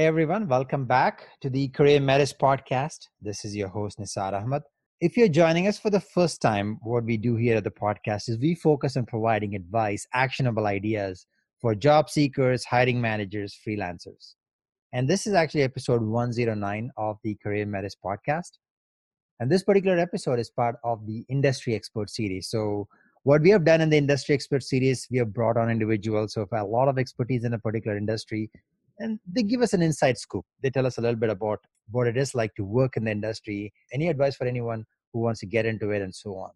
Hey everyone, welcome back to the CareerMetis podcast. This is your host Nisar Ahmed. If you're joining us for the first time, what we do here at the podcast is we focus on providing advice, actionable ideas for job seekers, hiring managers, freelancers. And this is actually episode 109 of the CareerMetis podcast. And this particular episode is part of the Industry Expert series. So, what we have done in the Industry Expert series, we have brought on individuals who have a lot of expertise in a particular industry and they give us an inside scoop. They tell us a little bit about what it is like to work in the industry, any advice for anyone who wants to get into it, and so on.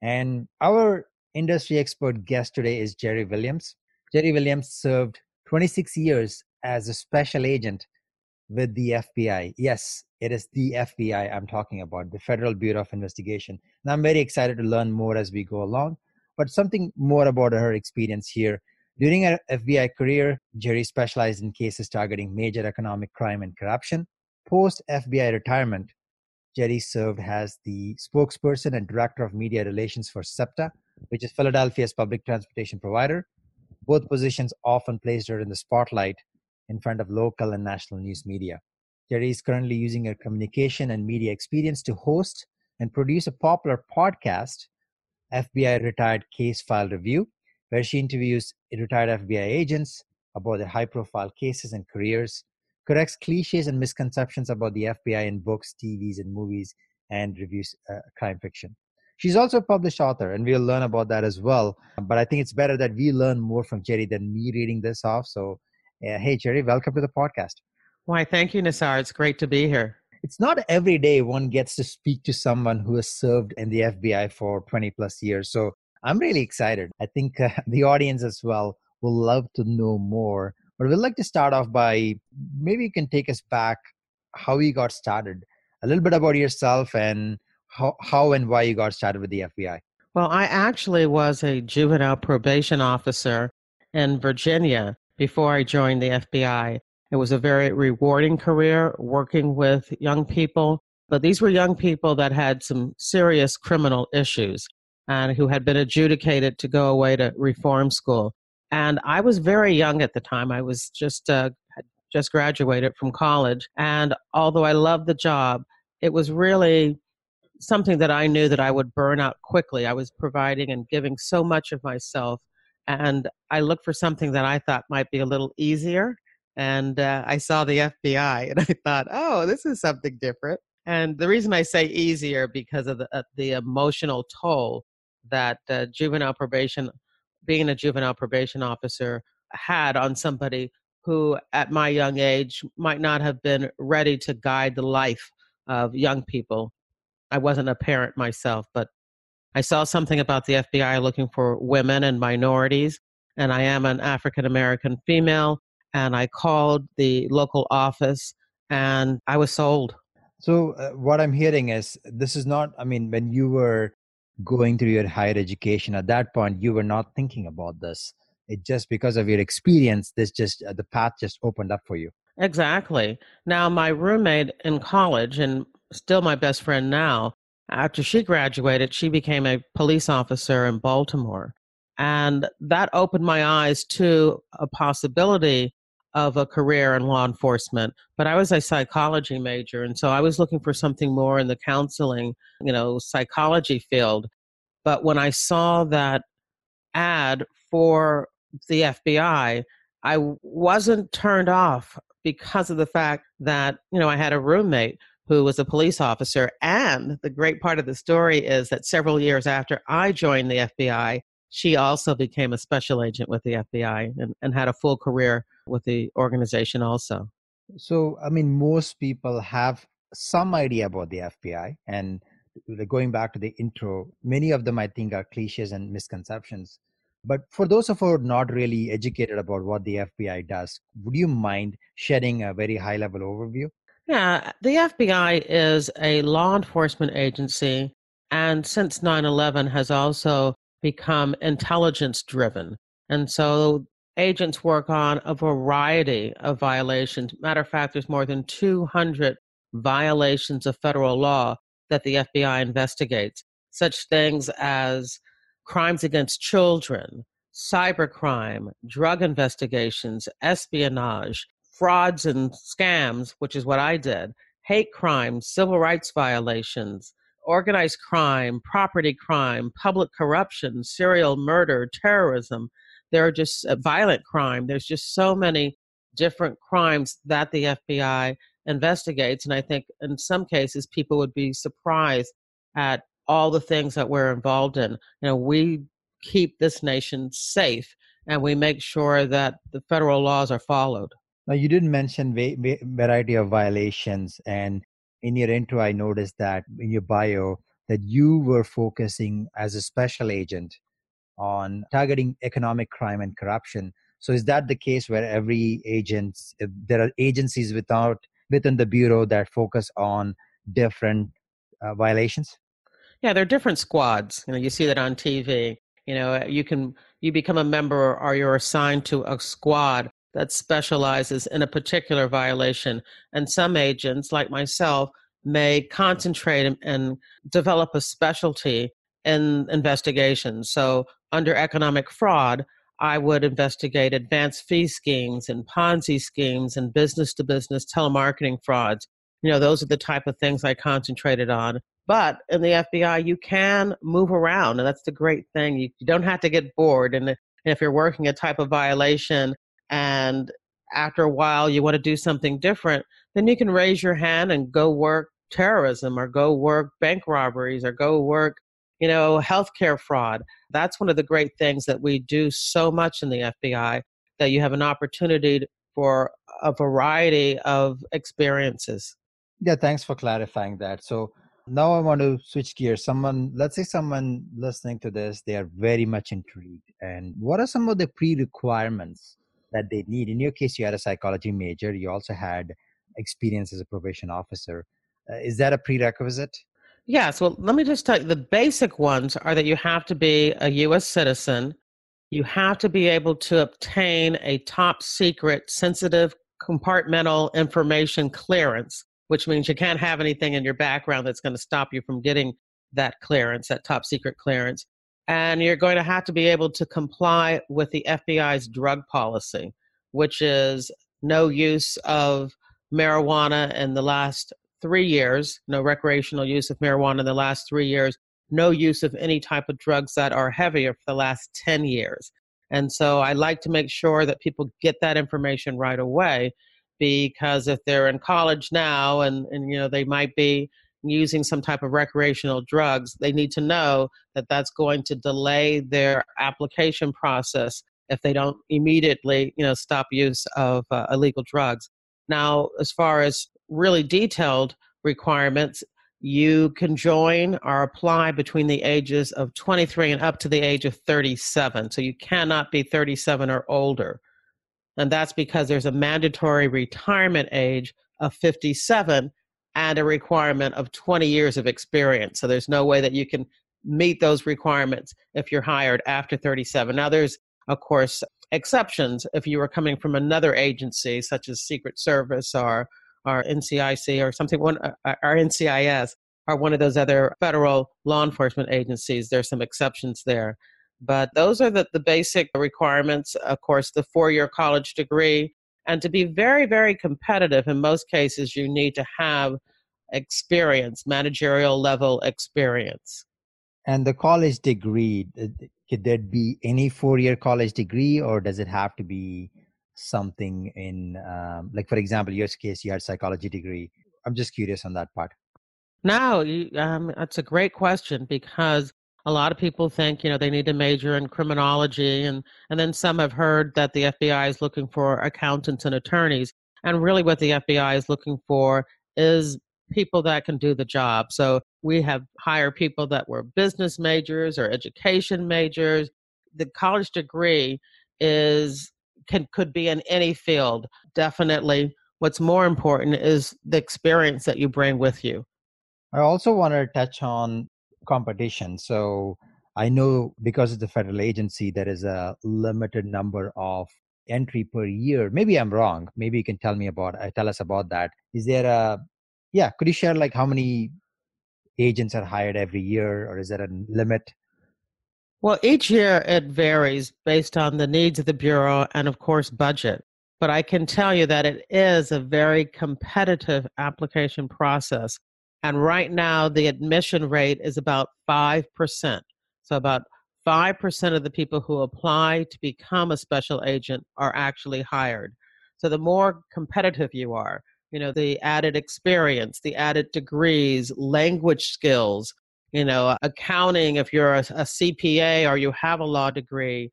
And our industry expert guest today is Jerri Williams. Jerri Williams served 26 years as a special agent with the FBI. Yes, it is the FBI I'm talking about, the Federal Bureau of Investigation. And I'm very excited to learn more as we go along. But something more about her experience here during her FBI career, Jerri specialized in cases targeting major economic crime and corruption. Post FBI retirement, Jerri served as the spokesperson and director of media relations for SEPTA, which is Philadelphia's public transportation provider. Both positions often placed her in the spotlight in front of local and national news media. Jerri is currently using her communication and media experience to host and produce a popular podcast, FBI Retired Case File Review, where she interviews retired FBI agents about their high profile cases and careers, corrects cliches and misconceptions about the FBI in books, TVs, and movies, and reviews uh, crime fiction. She's also a published author, and we'll learn about that as well. But I think it's better that we learn more from Jerri than me reading this off. So, uh, hey, Jerri, welcome to the podcast. Why, thank you, Nisar. It's great to be here. It's not every day one gets to speak to someone who has served in the FBI for 20 plus years. So, I'm really excited. I think uh, the audience as well will love to know more. But we'd like to start off by maybe you can take us back how you got started, a little bit about yourself and how, how and why you got started with the FBI. Well, I actually was a juvenile probation officer in Virginia before I joined the FBI. It was a very rewarding career working with young people, but these were young people that had some serious criminal issues and who had been adjudicated to go away to reform school. And I was very young at the time. I was just uh, just graduated from college, and although I loved the job, it was really something that I knew that I would burn out quickly. I was providing and giving so much of myself, and I looked for something that I thought might be a little easier. And uh, I saw the FBI, and I thought, oh, this is something different. And the reason I say easier because of the, uh, the emotional toll that juvenile probation, being a juvenile probation officer, had on somebody who, at my young age, might not have been ready to guide the life of young people. I wasn't a parent myself, but I saw something about the FBI looking for women and minorities, and I am an African American female, and I called the local office and I was sold. So, uh, what I'm hearing is this is not, I mean, when you were going through your higher education at that point you were not thinking about this. It just because of your experience this just uh, the path just opened up for you. Exactly. Now my roommate in college and still my best friend now after she graduated she became a police officer in baltimore. And that opened my eyes to a possibility of a career in law enforcement but i was a psychology major and so i was looking for something more in the counseling you know psychology field. But when i saw that ad for the fbi i wasn't turned off because of the fact that you know i had a roommate who was a police officer and the great part of the story is that several years after i joined the fbi she also became a special agent with the fbi and, and had a full career with the organization also. So, I mean, most people have some idea about the FBI. And uh, going back to the intro, many of them I think are cliches and misconceptions. But for those of us who are not really educated about what the FBI does, would you mind shedding a very high level overview? Yeah, the FBI is a law enforcement agency, and since 9 11 has also become intelligence driven. And so agents work on a variety of violations. Matter of fact, there's more than 200 violations of federal law that the FBI investigates, such things as crimes against children, cybercrime, drug investigations, espionage, frauds and scams, which is what I did, hate crimes, civil rights violations, organized crime, property crime, public corruption, serial murder, terrorism. There are just uh, violent crime. There's just so many different crimes that the FBI investigates. And I think in some cases, people would be surprised at all the things that we're involved in. You know, we keep this nation safe and we make sure that the federal laws are followed. Now, you didn't mention va- va- variety of violations, and in your intro, I noticed that in your bio that you were focusing as a special agent on targeting economic crime and corruption. So, is that the case where every agent, there are agencies without within the bureau that focus on different uh, violations? Yeah, there are different squads. You know, you see that on TV. You know, you can you become a member or you're assigned to a squad that specializes in a particular violation. And some agents, like myself, may concentrate and develop a specialty in investigations. So, under economic fraud, I would investigate advanced fee schemes and Ponzi schemes and business to business telemarketing frauds. You know, those are the type of things I concentrated on. But in the FBI, you can move around, and that's the great thing. You, don't have to get bored. And if you're working a type of violation and after a while you want to do something different, then you can raise your hand and go work terrorism or go work bank robberies or go work, you know, healthcare fraud. That's one of the great things that we do so much in the FBI that you have an opportunity for a variety of experiences. Yeah, thanks for clarifying that. So now I want to switch gears. Someone, let's say someone listening to this, they are very much intrigued. And what are some of the pre requirements that they need. In your case, you had a psychology major. You also had experience as a probation officer. Uh, is that a prerequisite? Yes. Well, let me just tell you the basic ones are that you have to be a U.S. citizen. You have to be able to obtain a top secret, sensitive, compartmental information clearance, which means you can't have anything in your background that's going to stop you from getting that clearance, that top secret clearance and you're going to have to be able to comply with the FBI's drug policy, which is no use of marijuana in the last three years, no recreational use of marijuana in the last three years, no use of any type of drugs that are heavier for the last 10 years. And so I like to make sure that people get that information right away because if they're in college now and, and you know they might be using some type of recreational drugs, they need to know that that's going to delay their application process if they don't immediately, you know, stop use of uh, illegal drugs. Now, as far as really detailed requirements, you can join or apply between the ages of 23 and up to the age of 37. So you cannot be 37 or older. And that's because there's a mandatory retirement age of 57 and a requirement of 20 years of experience. So there's no way that you can meet those requirements if you're hired after 37. Now, there's, of course, exceptions if you were coming from another agency, such as Secret Service or, or NCIC or something, one, uh, uh, or NCIS, or one of those other federal law enforcement agencies. There's some exceptions there. But those are the, the basic requirements. Of course, the four year college degree, and to be very, very competitive, in most cases, you need to have experience, managerial level experience. And the college degree, could there be any four year college degree, or does it have to be something in, um, like, for example, your case, you had psychology degree? I'm just curious on that part. No, um, that's a great question because a lot of people think you know they need to major in criminology and and then some have heard that the FBI is looking for accountants and attorneys and really what the FBI is looking for is people that can do the job. So we have hired people that were business majors or education majors. The college degree is can could be in any field. Definitely What's more important is the experience that you bring with you. I also want to touch on competition. So I know because it's a federal agency, there is a limited number of entry per year. Maybe I'm wrong. Maybe you can tell me about uh, tell us about that. Is there a yeah? Could you share like how many agents are hired every year, or is there a limit? Well, each year it varies based on the needs of the bureau and, of course, budget. But I can tell you that it is a very competitive application process. And right now, the admission rate is about 5%. So, about 5% of the people who apply to become a special agent are actually hired. So, the more competitive you are, you know, the added experience, the added degrees, language skills, you know, accounting, if you're a, a CPA or you have a law degree,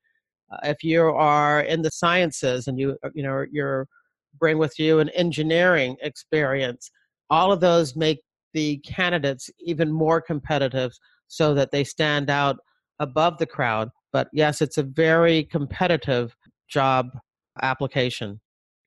uh, if you are in the sciences and you, uh, you know, you're bring with you an engineering experience, all of those make the candidates even more competitive so that they stand out above the crowd. But yes, it's a very competitive job application.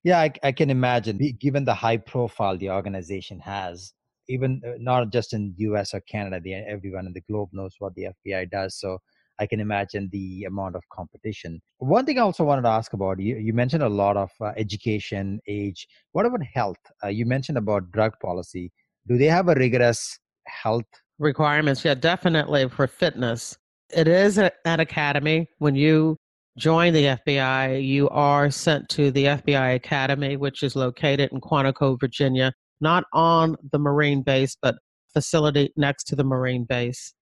Yeah, I, I can imagine, given the high profile the organization has, even uh, not just in US or Canada, the, everyone in the globe knows what the FBI does. So I can imagine the amount of competition. One thing I also wanted to ask about you, you mentioned a lot of uh, education, age. What about health? Uh, you mentioned about drug policy. Do they have a rigorous health requirements? Yeah, definitely for fitness. It is an academy. When you join the FBI, you are sent to the FBI Academy, which is located in Quantico, Virginia, not on the Marine base, but facility next to the Marine base.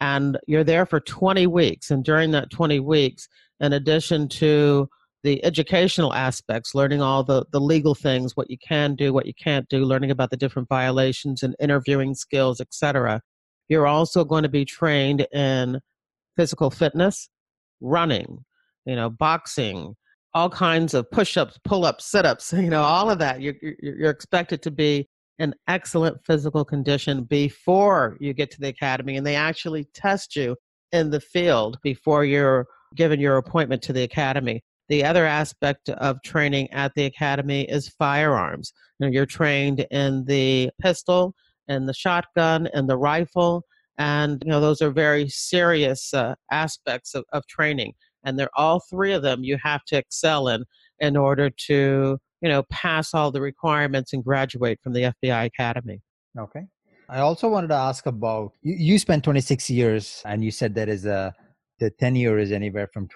And you're there for 20 weeks. And during that 20 weeks, in addition to the educational aspects, learning all the, the legal things, what you can do, what you can't do, learning about the different violations and interviewing skills, etc. You're also going to be trained in physical fitness, running, you know, boxing, all kinds of push-ups, pull-ups, sit-ups, you know, all of that. You're, you're expected to be in excellent physical condition before you get to the academy, and they actually test you in the field before you're given your appointment to the academy. The other aspect of training at the academy is firearms. You know, you're trained in the pistol and the shotgun and the rifle, and you know those are very serious uh, aspects of, of training. And they're all three of them you have to excel in in order to you know pass all the requirements and graduate from the FBI Academy. Okay. I also wanted to ask about you, you spent 26 years and you said that is a the tenure is anywhere from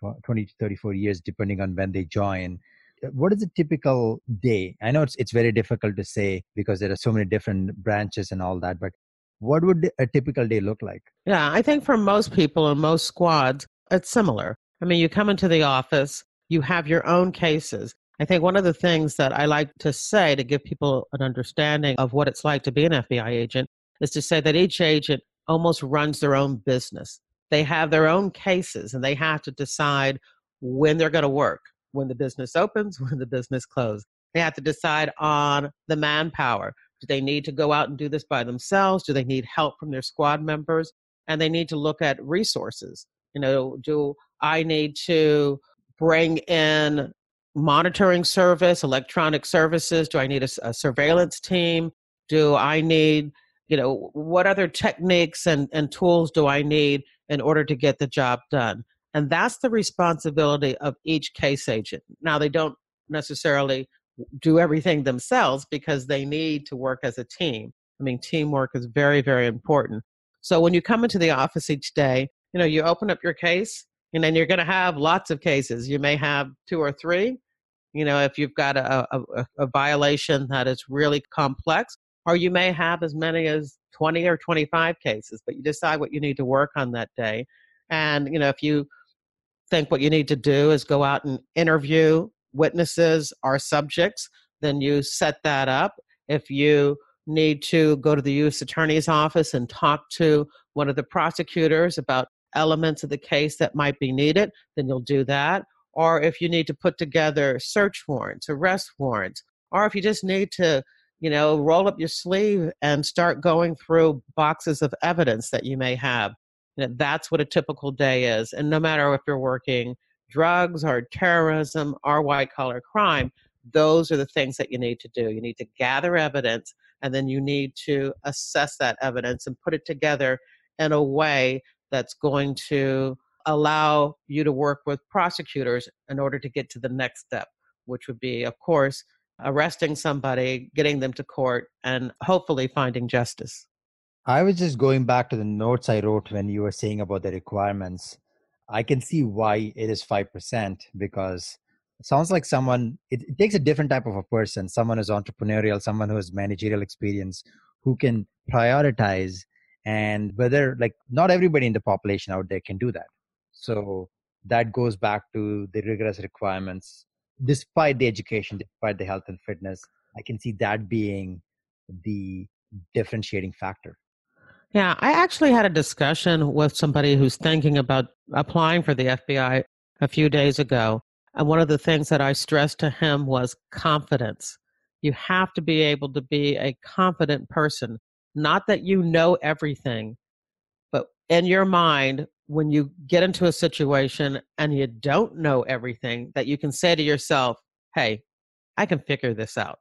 20 to 20 to 34 years depending on when they join. Uh, what is a typical day? I know it's it's very difficult to say because there are so many different branches and all that but what would a typical day look like? Yeah i think for most people and most squads it's similar. I mean you come into the office you have your own cases. I think one of the things that i like to say to give people an understanding of what it's like to be an fbi agent is to say that each agent almost runs their own business they have their own cases and they have to decide when they're going to work when the business opens when the business closes. They have to decide on the manpower. Do they need to go out and do this by themselves? Do they need help from their squad members? And they need to look at resources. You know do i need to bring in monitoring service electronic services? Do i need a, a surveillance team? Do i need you know what other techniques and, and tools do i need in order to get the job done. And that's the responsibility of each case agent. Now, they don't necessarily do everything themselves because they need to work as a team. I mean, teamwork is very, very important. So when you come into the office each day, you know, you open up your case and then you're going to have lots of cases. You may have two or three. You know, if you've got a, a, a violation that is really complex, or you may have as many as 20 or 25 cases, but you decide what you need to work on that day. And, you know, if you think what you need to do is go out and interview witnesses or subjects, then you set that up. If you need to go to the U.S. Attorney's Office and talk to one of the prosecutors about elements of the case that might be needed, then you'll do that. Or if you need to put together search warrants, arrest warrants, or if you just need to you know, roll up your sleeve and start going through boxes of evidence that you may have. You know, that's what a typical day is. And no matter if you're working drugs or terrorism or white collar crime, those are the things that you need to do. You need to gather evidence and then you need to assess that evidence and put it together in a way that's going to allow you to work with prosecutors in order to get to the next step, which would be, of course, arresting somebody, getting them to court, and hopefully finding justice. I was just going back to the notes I wrote when you were saying about the requirements. I can see why it is 5% because it sounds like someone, it, it takes a different type of a person, someone who's entrepreneurial, someone who has managerial experience, who can prioritize and whether like not everybody in the population out there can do that so that goes back to the rigorous requirements despite the education despite the health and fitness i can see that being the differentiating factor. Yeah i actually had a discussion with somebody who's thinking about applying for the fbi a few days ago and one of the things that i stressed to him was confidence. You have to be able to be a confident person. Not that you know everything, but in your mind, when you get into a situation and you don't know everything, that you can say to yourself, hey, I can figure this out.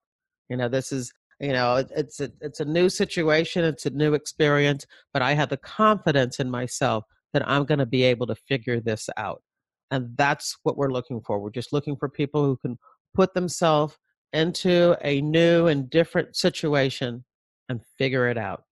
You know, this is, you know, it's a, it's a new situation, it's a new experience, but I have the confidence in myself that I'm going to be able to figure this out. And that's what we're looking for. We're just looking for people who can put themselves into a new and different situation and figure it out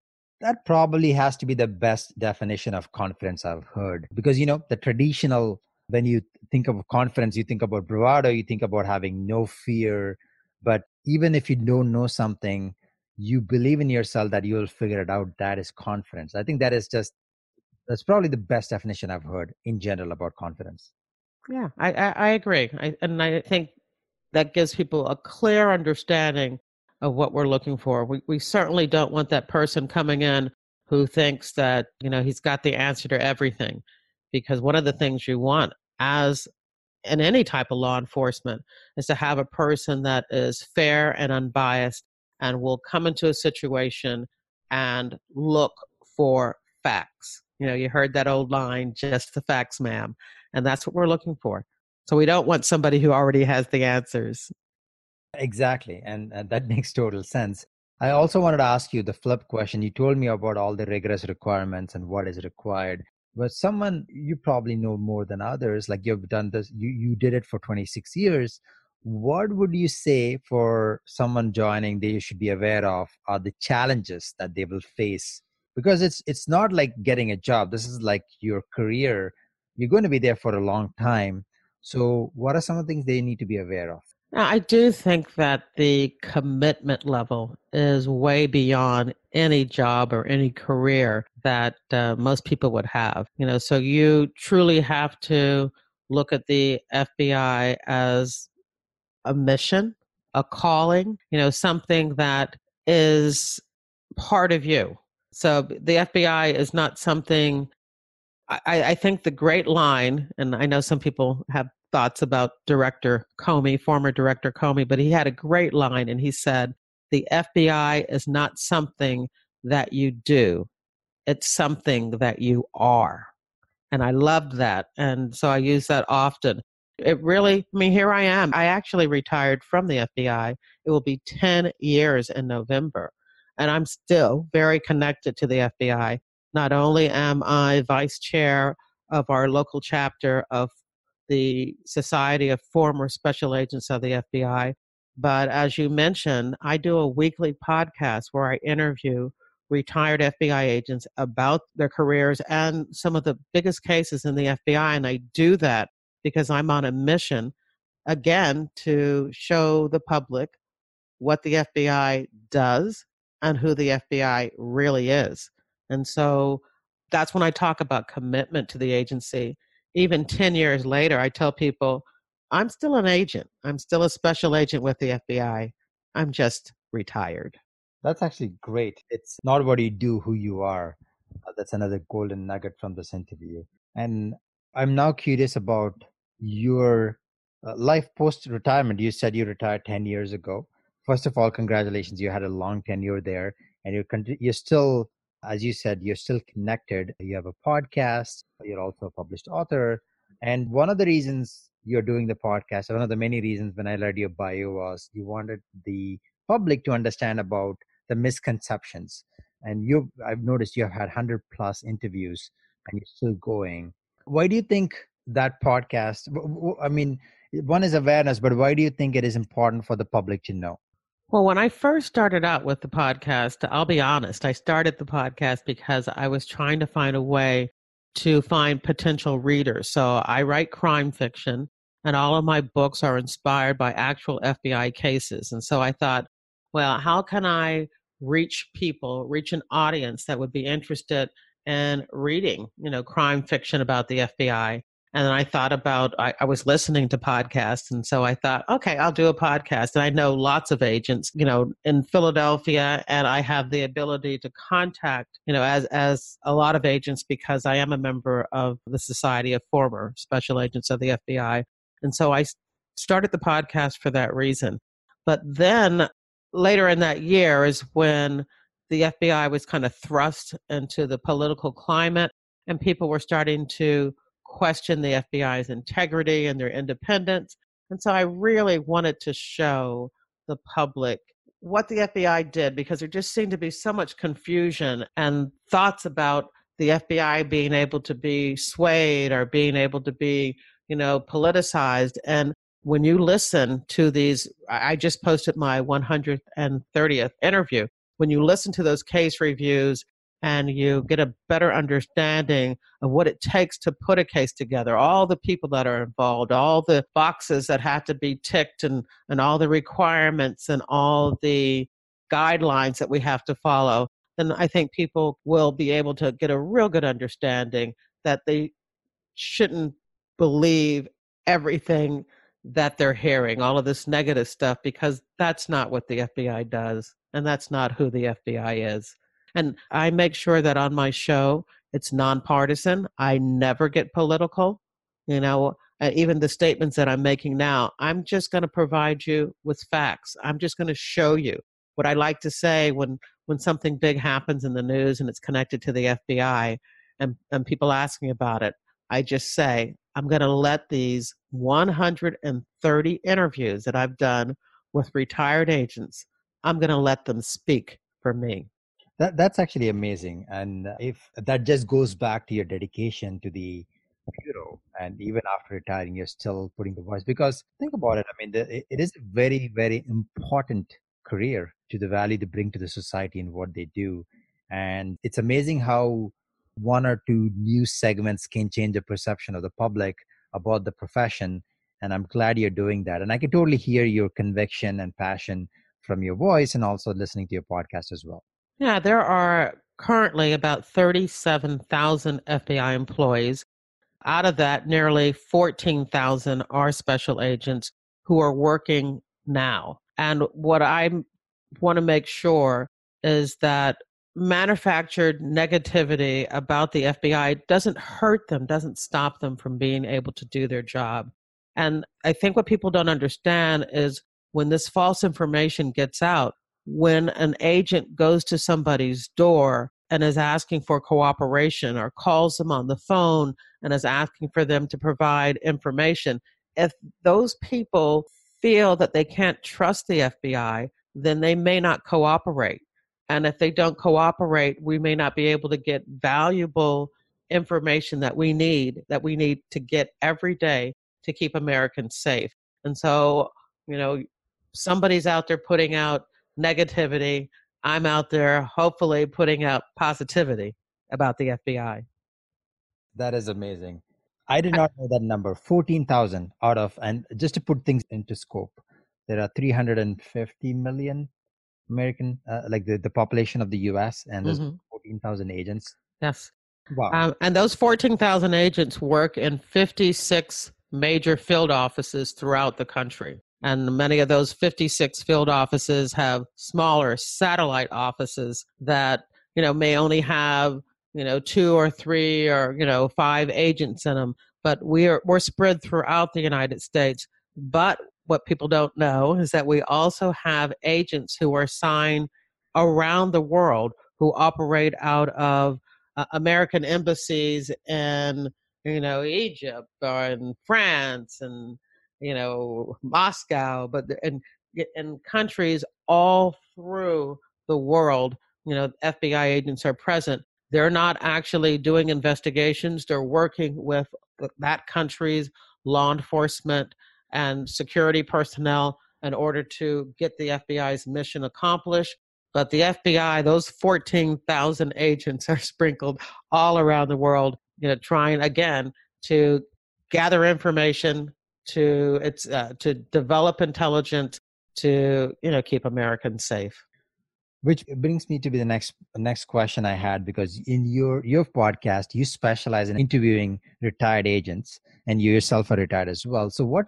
that probably has to be the best definition of confidence I've heard. Because, you know, the traditional, when you think of confidence, you think about bravado, you think about having no fear. But even if you don't know something, you believe in yourself that you'll figure it out. That is confidence. I think that is just, that's probably the best definition I've heard in general about confidence. Yeah, I, I, I agree. I, and I think that gives people a clear understanding of what we're looking for. We, we certainly don't want that person coming in who thinks that, you know, he's got the answer to everything. Because one of the things you want as in any type of law enforcement is to have a person that is fair and unbiased and will come into a situation and look for facts. You know, you heard that old line, just the facts, ma'am. And that's what we're looking for. So we don't want somebody who already has the answers. Exactly. And, and that makes total sense. I also wanted to ask you the flip question. You told me about all the rigorous requirements and what is required. But someone you probably know more than others, like you've done this, you, you did it for 26 years. What would you say for someone joining they should be aware of are the challenges that they will face? Because it's it's not like getting a job. This is like your career. You're going to be there for a long time. So what are some of the things they need to be aware of? I do think that the commitment level is way beyond any job or any career that uh, most people would have. You know, so you truly have to look at the FBI as a mission, a calling, you know, something that is part of you. So the FBI is not something I, I, think the great line, and I know some people have thoughts about director Comey, former director Comey, but he had a great line and he said, The FBI is not something that you do, it's something that you are. And I loved that. And so I use that often. It really, I mean, here I am. I actually retired from the FBI. It will be 10 years in November. And I'm still very connected to the FBI. Not only am I vice chair of our local chapter of the Society of Former Special Agents of the FBI. But as you mentioned, I do a weekly podcast where I interview retired FBI agents about their careers and some of the biggest cases in the FBI. And I do that because I'm on a mission, again, to show the public what the FBI does and who the FBI really is. And so that's when I talk about commitment to the agency even 10 years later, I tell people, I'm still an agent. I'm still a special agent with the FBI. I'm just retired. That's actually great. It's not what you do, who you are. Uh, that's another golden nugget from this interview. And I'm now curious about your uh, life post retirement. You said you retired 10 years ago. First of all, congratulations. You had a long tenure there and you're, you're still as you said, you're still connected. You have a podcast, you're also a published author. And one of the reasons you're doing the podcast, one of the many reasons when I read your bio was you wanted the public to understand about the misconceptions. And you, I've noticed you have had 100 plus interviews and you're still going. Why do you think that podcast? I mean, one is awareness, but why do you think it is important for the public to know? Well, when I first started out with the podcast, I'll be honest, I started the podcast because I was trying to find a way to find potential readers. So I write crime fiction, and all of my books are inspired by actual FBI cases. And so I thought, well, how can I reach people, reach an audience that would be interested in reading, you know, crime fiction about the FBI? And I thought about, I, I, was listening to podcasts. And so I thought, okay, I'll do a podcast. And I know lots of agents, you know, in Philadelphia, and I have the ability to contact, you know, as, as a lot of agents because I am a member of the Society of Former Special Agents of the FBI. And so I started the podcast for that reason. But then later in that year is when the FBI was kind of thrust into the political climate and people were starting to question the FBI's integrity and their independence. And so I really wanted to show the public what the FBI did because there just seemed to be so much confusion and thoughts about the FBI being able to be swayed or being able to be, you know, politicized. And when you listen to these, I just posted my 130th interview. When you listen to those case reviews and you get a better understanding of what it takes to put a case together, all the people that are involved, all the boxes that have to be ticked, and, and all the requirements and all the guidelines that we have to follow, then I think people will be able to get a real good understanding that they shouldn't believe everything that they're hearing, all of this negative stuff, because that's not what the FBI does, and that's not who the FBI is. And I make sure that on my show, it's nonpartisan. I never get political. You know, uh, even the statements that I'm making now, I'm just going to provide you with facts. I'm just going to show you what I like to say when when something big happens in the news and it's connected to the FBI and, and people ask me about it. I just say, I'm going to let these 130 interviews that I've done with retired agents, I'm going to let them speak for me. That, that's actually amazing. And if that just goes back to your dedication to the bureau, and even after retiring, you're still putting the voice, because think about it. I mean, the, it is a very, very important career to the value they bring to the society and what they do. And it's amazing how one or two news segments can change the perception of the public about the profession. And I'm glad you're doing that. And I can totally hear your conviction and passion from your voice and also listening to your podcast as well. Yeah, there are currently about 37,000 FBI employees. Out of that, nearly 14,000 are special agents who are working now. And what I want to make sure is that manufactured negativity about the FBI doesn't hurt them, doesn't stop them from being able to do their job. And I think what people don't understand is when this false information gets out, when an agent goes to somebody's door and is asking for cooperation or calls them on the phone and is asking for them to provide information, if those people feel that they can't trust the FBI, then they may not cooperate. And if they don't cooperate, we may not be able to get valuable information that we need, that we need to get every day to keep Americans safe. And so, you know, somebody's out there putting out negativity. I'm out there hopefully putting out positivity about the FBI. That is amazing. I did not know that number 14,000 out of, and just to put things into scope, there are 350 million American, uh, like the, the population of the US, and there's mm-hmm. 14,000 agents. Yes. Wow. Um, and those 14,000 agents work in 56 major field offices throughout the country. And many of those 56 field offices have smaller satellite offices that, you know, may only have, you know, two or three or, you know, five agents in them. But we are, we're spread throughout the United States. But what people don't know is that we also have agents who are assigned around the world who operate out of uh, American embassies in you know, Egypt or in France and, you know, Moscow, but in, in countries all through the world, you know, FBI agents are present. They're not actually doing investigations. They're working with that country's law enforcement and security personnel in order to get the FBI's mission accomplished. But the FBI, those 14,000 agents are sprinkled all around the world, you know, trying again to gather information, to it's uh, to develop intelligence, to you know keep Americans safe. Which brings me to be the next next question I had because in your your podcast you specialize in interviewing retired agents and you yourself are retired as well. So what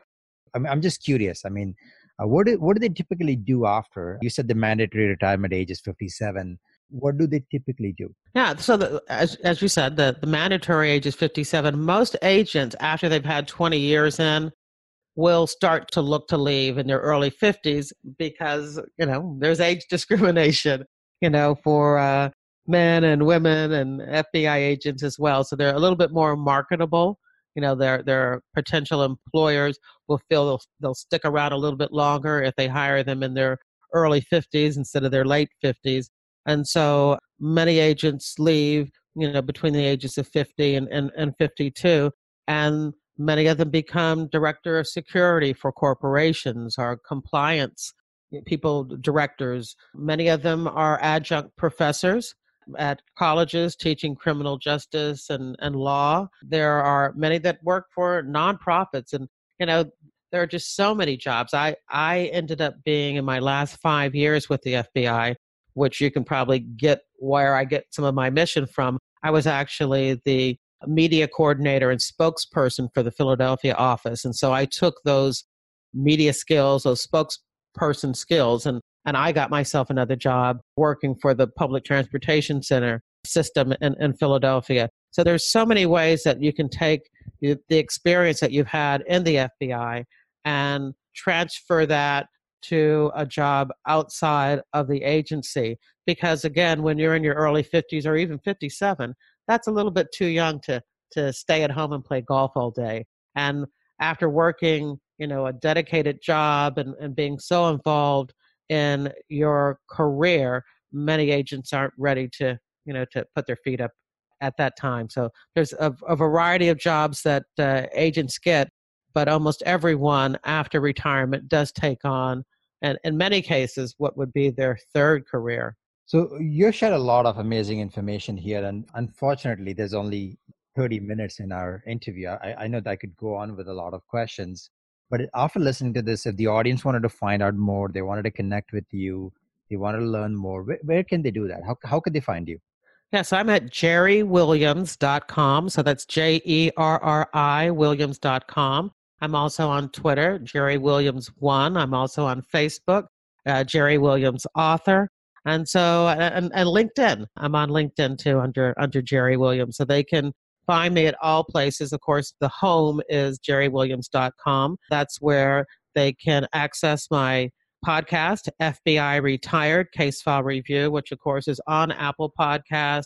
I'm I'm just curious. I mean, uh, what do, what do they typically do after? You said the mandatory retirement age is 57. What do they typically do? Yeah, so the, as as you said, the the mandatory age is 57. Most agents after they've had 20 years in will start to look to leave in their early 50s because you know there's age discrimination you know for uh, men and women and fbi agents as well. So they're a little bit more marketable. You know their their potential employers will feel they'll, they'll stick around a little bit longer if they hire them in their early 50s instead of their late 50s and so many agents leave you know between the ages of 50 and, and, and 52 and Many of them become director of security for corporations or compliance eh, people, directors. Many of them are adjunct professors at colleges teaching criminal justice and, and law. There are many that work for nonprofits and you know there are just so many jobs. I, I ended up being in my last five years with the FBI, which you can probably get where I get some of my mission from. I was actually the media coordinator and spokesperson for the Philadelphia office. And so I took those media skills, those spokesperson skills, and, and I got myself another job working for the Public Transportation Center system in, in Philadelphia. So there's so many ways that you can take the experience that you've had in the FBI and transfer that to a job outside of the agency. Because again, when you're in your early 50s or even 57, that's a little bit too young to to stay at home and play golf all day. And after working, you know, a dedicated job and, and being so involved in your career, many agents aren't ready to, you know, to put their feet up at that time. So there's a, a variety of jobs that uh, agents get, but almost everyone after retirement does take on, and in many cases, what would be their third career. So you shared a lot of amazing information here, and unfortunately, there's only 30 minutes in our interview. I, I know that I could go on with a lot of questions, but after listening to this, if the audience wanted to find out more, they wanted to connect with you, they wanted to learn more, where, where can they do that? How, how could they find you? Yes, I'm at jerriwilliams.com. So that's J E R R I Williams.com. I'm also on Twitter, Jerri Williams One. I'm also on Facebook, uh, Jerri Williams Author and so and, and linkedin i'm on linkedin too under under Jerri williams so they can find me at all places. Of course the home is jerriwilliams.com. that's where they can access my podcast fbi retired case file review which of course is on apple podcast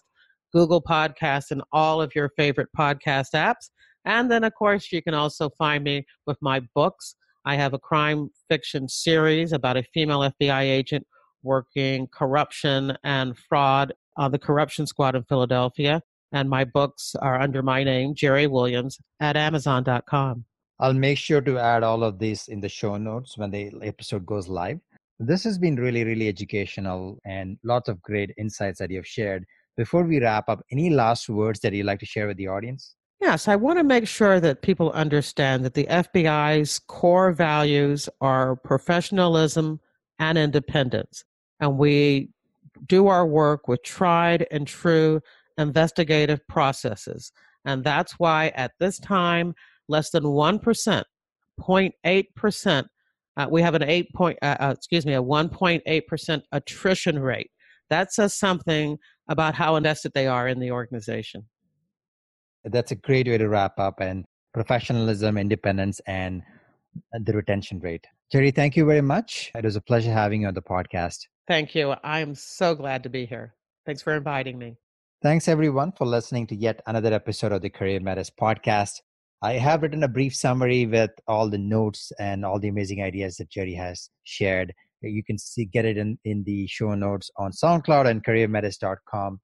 google podcast and all of your favorite podcast apps. And then of course you can also find me with my books. I have a crime fiction series about a female fbi agent working corruption and fraud on the corruption squad in Philadelphia. And my books are under my name, Jerri Williams, at Amazon.com. I'll make sure to add all of these in the show notes when the episode goes live. This has been really, really educational and lots of great insights that you've shared. Before we wrap up, any last words that you'd like to share with the audience? Yes, I want to make sure that people understand that the FBI's core values are professionalism and independence and we do our work with tried and true investigative processes. And that's why at this time, less than 1%, 0.8%, uh, we have an 8 point, uh, uh, excuse me, a 1.8% attrition rate. That says something about how invested they are in the organization. That's a great way to wrap up and professionalism, independence, and the retention rate. Jerri, thank you very much. It was a pleasure having you on the podcast. Thank you. I'm so glad to be here. Thanks for inviting me. Thanks everyone for listening to yet another episode of the CareerMetis podcast. I have written a brief summary with all the notes and all the amazing ideas that Jerri has shared. You can see get it in, in the show notes on SoundCloud and careermetis.com.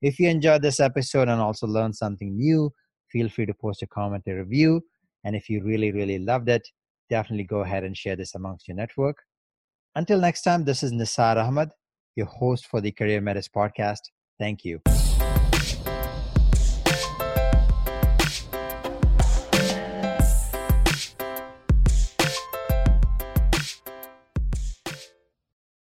If you enjoyed this episode and also learned something new, feel free to post a comment or review. And if you really, really loved it, definitely go ahead and share this amongst your network. Until next time, this is Nisar Ahmed, your host for the CareerMetis podcast. Thank you.